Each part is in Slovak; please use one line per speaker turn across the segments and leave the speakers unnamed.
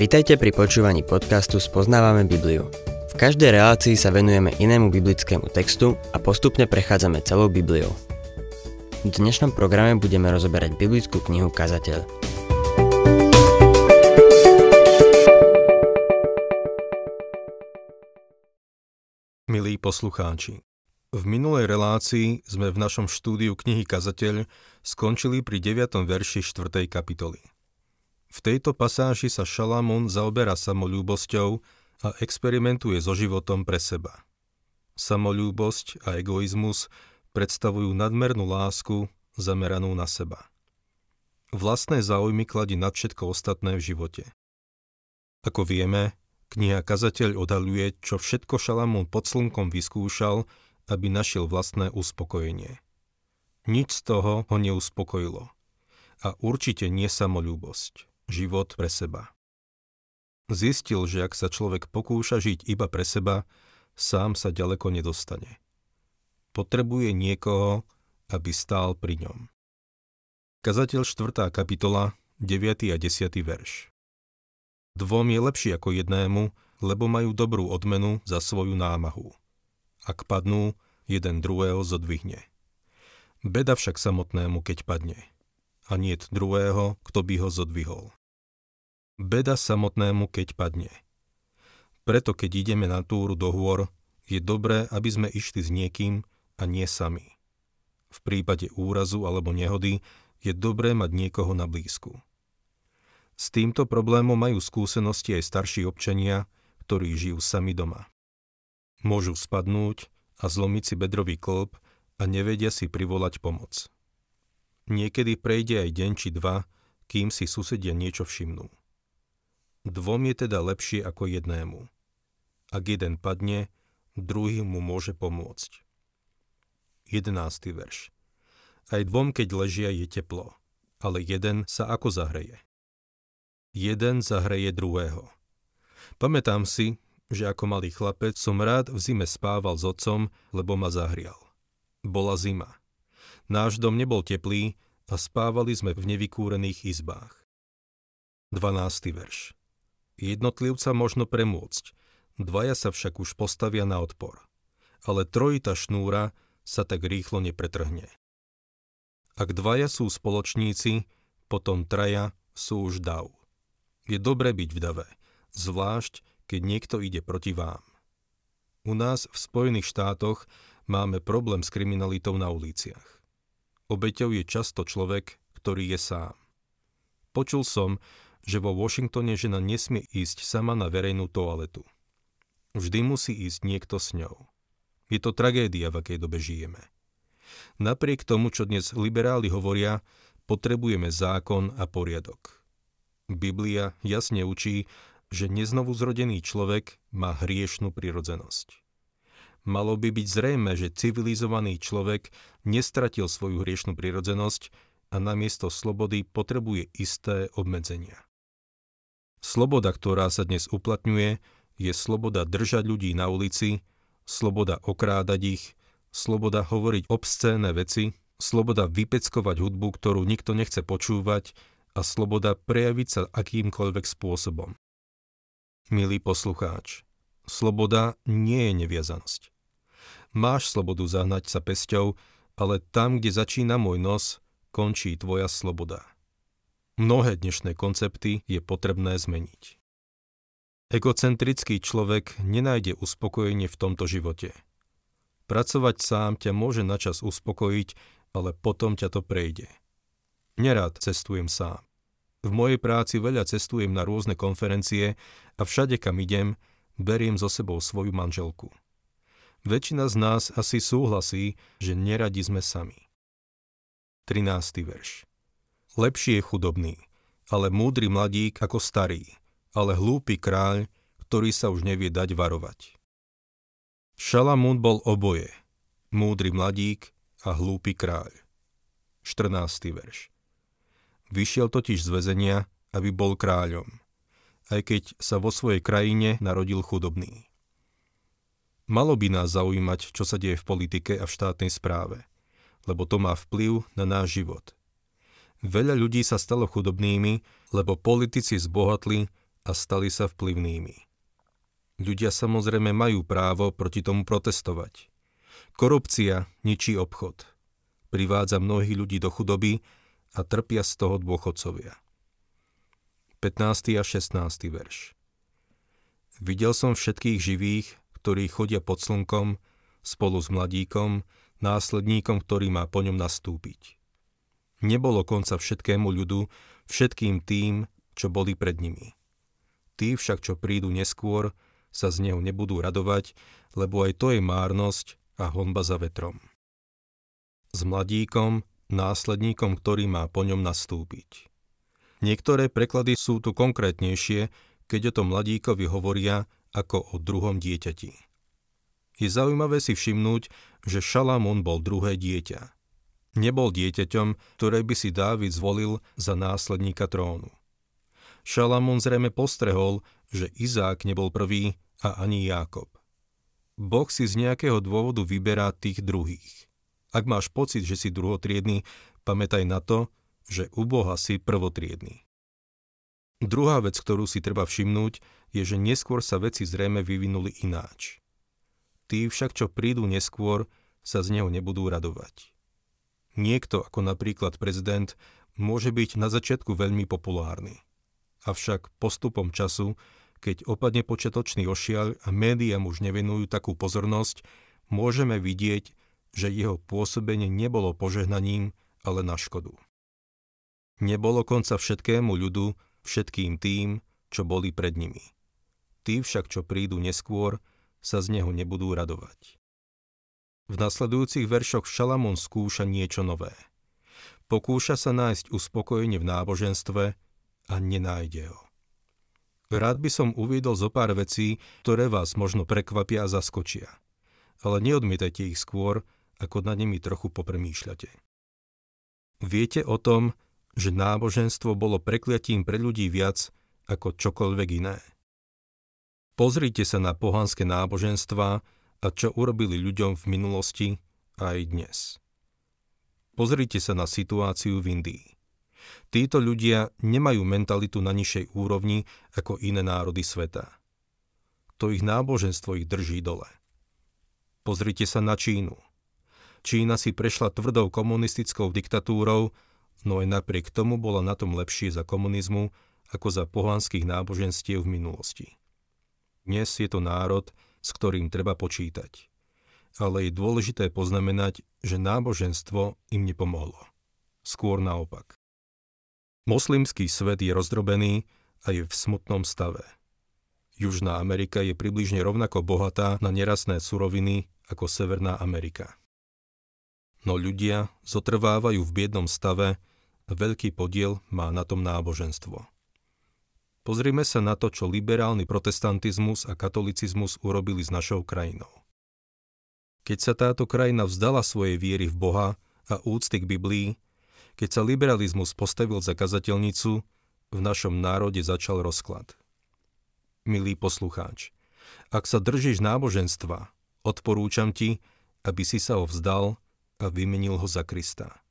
Vitajte pri počúvaní podcastu Spoznávame Bibliu. V každej relácii sa venujeme inému biblickému textu a postupne prechádzame celou Bibliou. V dnešnom programe budeme rozoberať biblickú knihu Kazateľ.
Milí poslucháči, v minulej relácii sme v našom štúdiu knihy Kazateľ skončili pri 9. verši 4. kapitoly. V tejto pasáži sa Šalamún zaoberá samolúbosťou a experimentuje so životom pre seba. Samolúbosť a egoizmus predstavujú nadmernú lásku zameranú na seba. Vlastné záujmy kladí nad všetko ostatné v živote. Ako vieme, kniha Kazateľ odhaluje, čo všetko Šalamún pod slnkom vyskúšal aby našiel vlastné uspokojenie. Nič z toho ho neuspokojilo. A určite nie samolúbosť, život pre seba. Zistil, že ak sa človek pokúša žiť iba pre seba, sám sa ďaleko nedostane. Potrebuje niekoho, aby stál pri ňom. Kazateľ 4. kapitola, 9. a 10. verš. Dvom je lepší ako jednému, lebo majú dobrú odmenu za svoju námahu. Ak padnú, jeden druhého zodvihne. Beda však samotnému, keď padne. A nie druhého, kto by ho zodvihol. Beda samotnému, keď padne. Preto, keď ideme na túru do hôr, je dobré, aby sme išli s niekým a nie sami. V prípade úrazu alebo nehody je dobré mať niekoho na blízku. S týmto problémom majú skúsenosti aj starší občania, ktorí žijú sami doma. Môžu spadnúť a zlomiť si bedrový klb a nevedia si privolať pomoc. Niekedy prejde aj deň či dva, kým si susedia niečo všimnú. Dvom je teda lepšie ako jednému. Ak jeden padne, druhý mu môže pomôcť. 11. verš. Aj dvom, keď ležia, je teplo, ale jeden sa ako zahreje. Jeden zahreje druhého. Pamätám si, že ako malý chlapec som rád v zime spával s otcom, lebo ma zahrial. Bola zima. Náš dom nebol teplý a spávali sme v nevykúrených izbách. 12. verš. Jednotlivca možno premôcť, dvaja sa však už postavia na odpor. Ale trojita šnúra sa tak rýchlo nepretrhne. Ak dvaja sú spoločníci, potom traja sú už dav. Je dobre byť v dave, zvlášť keď niekto ide proti vám. U nás v Spojených štátoch máme problém s kriminalitou na uliciach. Obeťou je často človek, ktorý je sám. Počul som, že vo Washingtone žena nesmie ísť sama na verejnú toaletu. Vždy musí ísť niekto s ňou. Je to tragédia, v akej dobe žijeme. Napriek tomu, čo dnes liberáli hovoria, potrebujeme zákon a poriadok. Biblia jasne učí, že neznovu zrodený človek má hriešnú prirodzenosť. Malo by byť zrejme, že civilizovaný človek nestratil svoju hriešnú prirodzenosť a namiesto slobody potrebuje isté obmedzenia. Sloboda, ktorá sa dnes uplatňuje, je sloboda držať ľudí na ulici, sloboda okrádať ich, sloboda hovoriť obscénne veci, sloboda vypeckovať hudbu, ktorú nikto nechce počúvať a sloboda prejaviť sa akýmkoľvek spôsobom. Milý poslucháč, sloboda nie je neviazanosť. Máš slobodu zahnať sa pesťou, ale tam, kde začína môj nos, končí tvoja sloboda. Mnohé dnešné koncepty je potrebné zmeniť. Egocentrický človek nenájde uspokojenie v tomto živote. Pracovať sám ťa môže načas uspokojiť, ale potom ťa to prejde. Nerád cestujem sám. V mojej práci veľa cestujem na rôzne konferencie a všade, kam idem, beriem so sebou svoju manželku. Väčšina z nás asi súhlasí, že neradi sme sami. 13. verš Lepší je chudobný, ale múdry mladík ako starý, ale hlúpy kráľ, ktorý sa už nevie dať varovať. Šalamún bol oboje, múdry mladík a hlúpy kráľ. 14. verš Vyšiel totiž z väzenia, aby bol kráľom, aj keď sa vo svojej krajine narodil chudobný. Malo by nás zaujímať, čo sa deje v politike a v štátnej správe, lebo to má vplyv na náš život. Veľa ľudí sa stalo chudobnými, lebo politici zbohatli a stali sa vplyvnými. Ľudia samozrejme majú právo proti tomu protestovať. Korupcia ničí obchod. Privádza mnohých ľudí do chudoby a trpia z toho dôchodcovia. 15. a 16. verš Videl som všetkých živých, ktorí chodia pod slnkom, spolu s mladíkom, následníkom, ktorý má po ňom nastúpiť. Nebolo konca všetkému ľudu, všetkým tým, čo boli pred nimi. Tí však, čo prídu neskôr, sa z neho nebudú radovať, lebo aj to je márnosť a honba za vetrom. S mladíkom, následníkom, ktorý má po ňom nastúpiť. Niektoré preklady sú tu konkrétnejšie, keď o tom mladíkovi hovoria ako o druhom dieťati. Je zaujímavé si všimnúť, že Šalamún bol druhé dieťa. Nebol dieťaťom, ktoré by si Dávid zvolil za následníka trónu. Šalamún zrejme postrehol, že Izák nebol prvý a ani Jákob. Boh si z nejakého dôvodu vyberá tých druhých. Ak máš pocit, že si druhotriedný, pamätaj na to, že u Boha si prvotriedný. Druhá vec, ktorú si treba všimnúť, je, že neskôr sa veci zrejme vyvinuli ináč. Tí však, čo prídu neskôr, sa z neho nebudú radovať. Niekto, ako napríklad prezident, môže byť na začiatku veľmi populárny. Avšak postupom času, keď opadne počiatočný ošiaľ a médiám už nevenujú takú pozornosť, môžeme vidieť, že jeho pôsobenie nebolo požehnaním, ale na škodu. Nebolo konca všetkému ľudu, všetkým tým, čo boli pred nimi. Tí však, čo prídu neskôr, sa z neho nebudú radovať. V nasledujúcich veršoch Šalamún skúša niečo nové. Pokúša sa nájsť uspokojenie v náboženstve a nenájde ho. Rád by som uviedol zo pár vecí, ktoré vás možno prekvapia a zaskočia. Ale neodmietajte ich skôr, ako na nimi trochu popremýšľate. Viete o tom, že náboženstvo bolo prekliatím pre ľudí viac ako čokoľvek iné. Pozrite sa na pohanské náboženstva, a čo urobili ľuďom v minulosti aj dnes. Pozrite sa na situáciu v Indii. Títo ľudia nemajú mentalitu na nižšej úrovni ako iné národy sveta. To ich náboženstvo ich drží dole. Pozrite sa na Čínu. Čína si prešla tvrdou komunistickou diktatúrou, no aj napriek tomu bola na tom lepšie za komunizmu ako za pohanských náboženstiev v minulosti. Dnes je to národ, s ktorým treba počítať. Ale je dôležité poznamenať, že náboženstvo im nepomohlo. Skôr naopak. Moslimský svet je rozdrobený a je v smutnom stave. Južná Amerika je približne rovnako bohatá na nerastné suroviny ako Severná Amerika. No ľudia zotrvávajú v biednom stave a veľký podiel má na tom náboženstvo. Pozrime sa na to, čo liberálny protestantizmus a katolicizmus urobili s našou krajinou. Keď sa táto krajina vzdala svojej viery v Boha a úcty k Biblii, keď sa liberalizmus postavil za kazateľnicu, v našom národe začal rozklad. Milý poslucháč, ak sa držíš náboženstva, odporúčam ti, aby si sa ho vzdal a vymenil ho za Krista.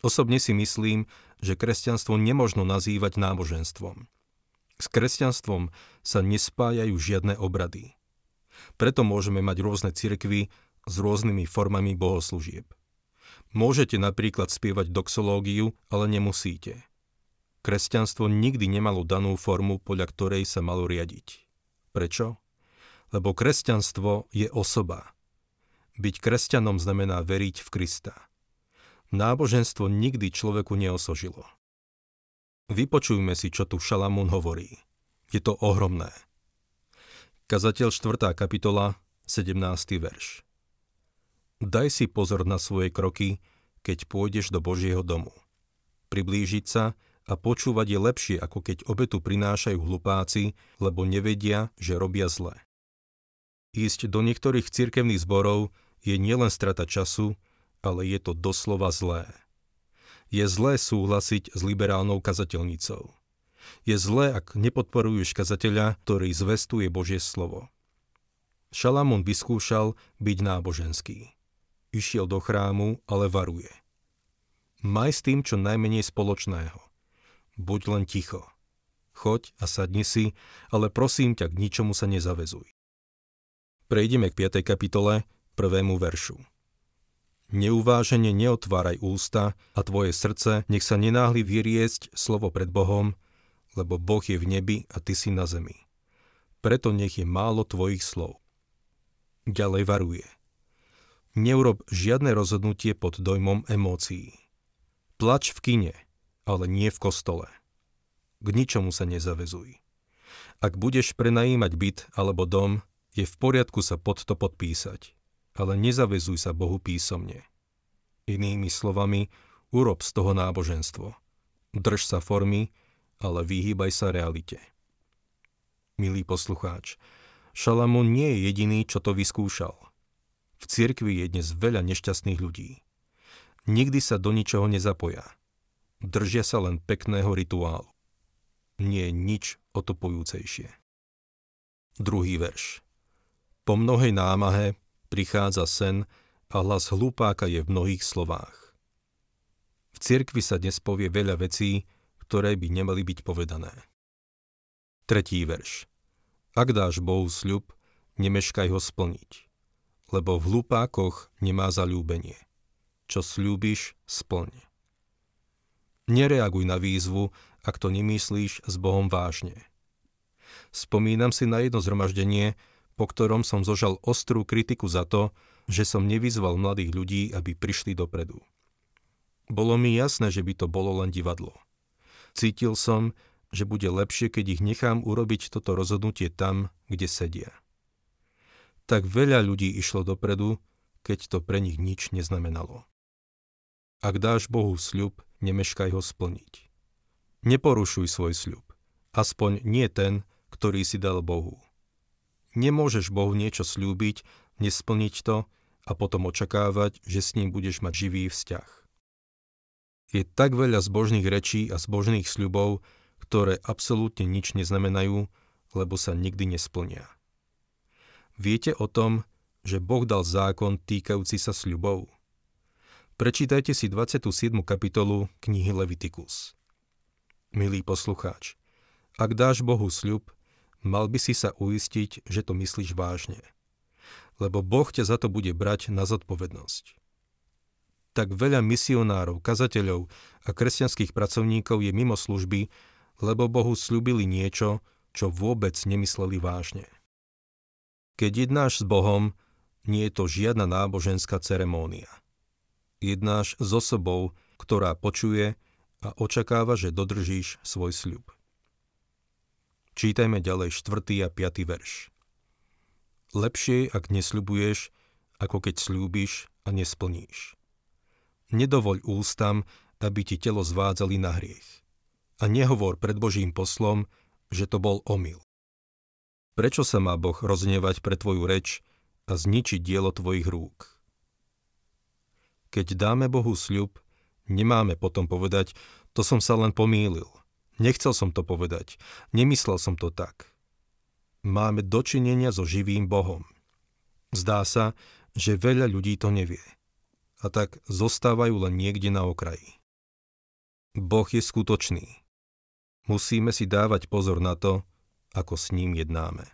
Osobne si myslím, že kresťanstvo nemožno nazývať náboženstvom. S kresťanstvom sa nespájajú žiadne obrady. Preto môžeme mať rôzne cirkvy s rôznymi formami bohoslúžieb. Môžete napríklad spievať doxológiu, ale nemusíte. Kresťanstvo nikdy nemalo danú formu, podľa ktorej sa malo riadiť. Prečo? Lebo kresťanstvo je osoba. Byť kresťanom znamená veriť v Krista. Náboženstvo nikdy človeku neosožilo. Vypočujme si, čo tu Šalamún hovorí. Je to ohromné. Kazateľ 4. kapitola, 17. verš. Daj si pozor na svoje kroky, keď pôjdeš do Božieho domu. Priblížiť sa a počúvať je lepšie, ako keď obetu prinášajú hlupáci, lebo nevedia, že robia zle. Ísť do niektorých cirkevných zborov je nielen strata času, ale je to doslova zlé. Je zlé súhlasiť s liberálnou kazateľnicou. Je zlé, ak nepodporuješ kazateľa, ktorý zvestuje Božie slovo. Šalamún vyskúšal byť náboženský. Išiel do chrámu, ale varuje. Maj s tým čo najmenej spoločného. Buď len ticho. Choď a sadni si, ale prosím ťa, k ničomu sa nezavezuj. Prejdeme k 5. kapitole, prvému veršu. Neuvážene neotváraj ústa a tvoje srdce nech sa nenáhli vyriesť slovo pred Bohom, lebo Boh je v nebi a ty si na zemi. Preto nech je málo tvojich slov. Ďalej varuje. Neurob žiadne rozhodnutie pod dojmom emócií. Plač v kine, ale nie v kostole k ničomu sa nezavezuj. Ak budeš prenajímať byt alebo dom, je v poriadku sa pod to podpísať, ale nezavezuj sa Bohu písomne. Inými slovami, urob z toho náboženstvo. Drž sa formy, ale vyhýbaj sa realite. Milý poslucháč, Šalamún nie je jediný, čo to vyskúšal. V cirkvi je dnes veľa nešťastných ľudí. Nikdy sa do ničoho nezapoja. Držia sa len pekného rituálu nie je nič otopujúcejšie. Druhý verš. Po mnohej námahe prichádza sen a hlas hlupáka je v mnohých slovách. V cirkvi sa dnes povie veľa vecí, ktoré by nemali byť povedané. Tretí verš. Ak dáš Bohu sľub, nemeškaj ho splniť, lebo v hlupákoch nemá zalúbenie. Čo slúbiš, splň. Nereaguj na výzvu, ak to nemyslíš s Bohom vážne. Spomínam si na jedno zhromaždenie, po ktorom som zožal ostrú kritiku za to, že som nevyzval mladých ľudí, aby prišli dopredu. Bolo mi jasné, že by to bolo len divadlo. Cítil som, že bude lepšie, keď ich nechám urobiť toto rozhodnutie tam, kde sedia. Tak veľa ľudí išlo dopredu, keď to pre nich nič neznamenalo. Ak dáš Bohu sľub, nemeškaj ho splniť. Neporušuj svoj sľub. Aspoň nie ten, ktorý si dal Bohu. Nemôžeš Bohu niečo slúbiť, nesplniť to a potom očakávať, že s ním budeš mať živý vzťah. Je tak veľa zbožných rečí a zbožných sľubov, ktoré absolútne nič neznamenajú, lebo sa nikdy nesplnia. Viete o tom, že Boh dal zákon týkajúci sa sľubov? Prečítajte si 27. kapitolu knihy Levitikus milý poslucháč. Ak dáš Bohu sľub, mal by si sa uistiť, že to myslíš vážne. Lebo Boh ťa za to bude brať na zodpovednosť. Tak veľa misionárov, kazateľov a kresťanských pracovníkov je mimo služby, lebo Bohu slúbili niečo, čo vôbec nemysleli vážne. Keď jednáš s Bohom, nie je to žiadna náboženská ceremónia. Jednáš s osobou, ktorá počuje a očakáva, že dodržíš svoj sľub. Čítajme ďalej 4. a 5. verš. Lepšie, ak nesľubuješ, ako keď slúbiš a nesplníš. Nedovoľ ústam, aby ti telo zvádzali na hriech. A nehovor pred Božím poslom, že to bol omyl. Prečo sa má Boh roznevať pre tvoju reč a zničiť dielo tvojich rúk? Keď dáme Bohu sľub, Nemáme potom povedať, to som sa len pomýlil. Nechcel som to povedať. Nemyslel som to tak. Máme dočinenia so živým Bohom. Zdá sa, že veľa ľudí to nevie. A tak zostávajú len niekde na okraji. Boh je skutočný. Musíme si dávať pozor na to, ako s ním jednáme.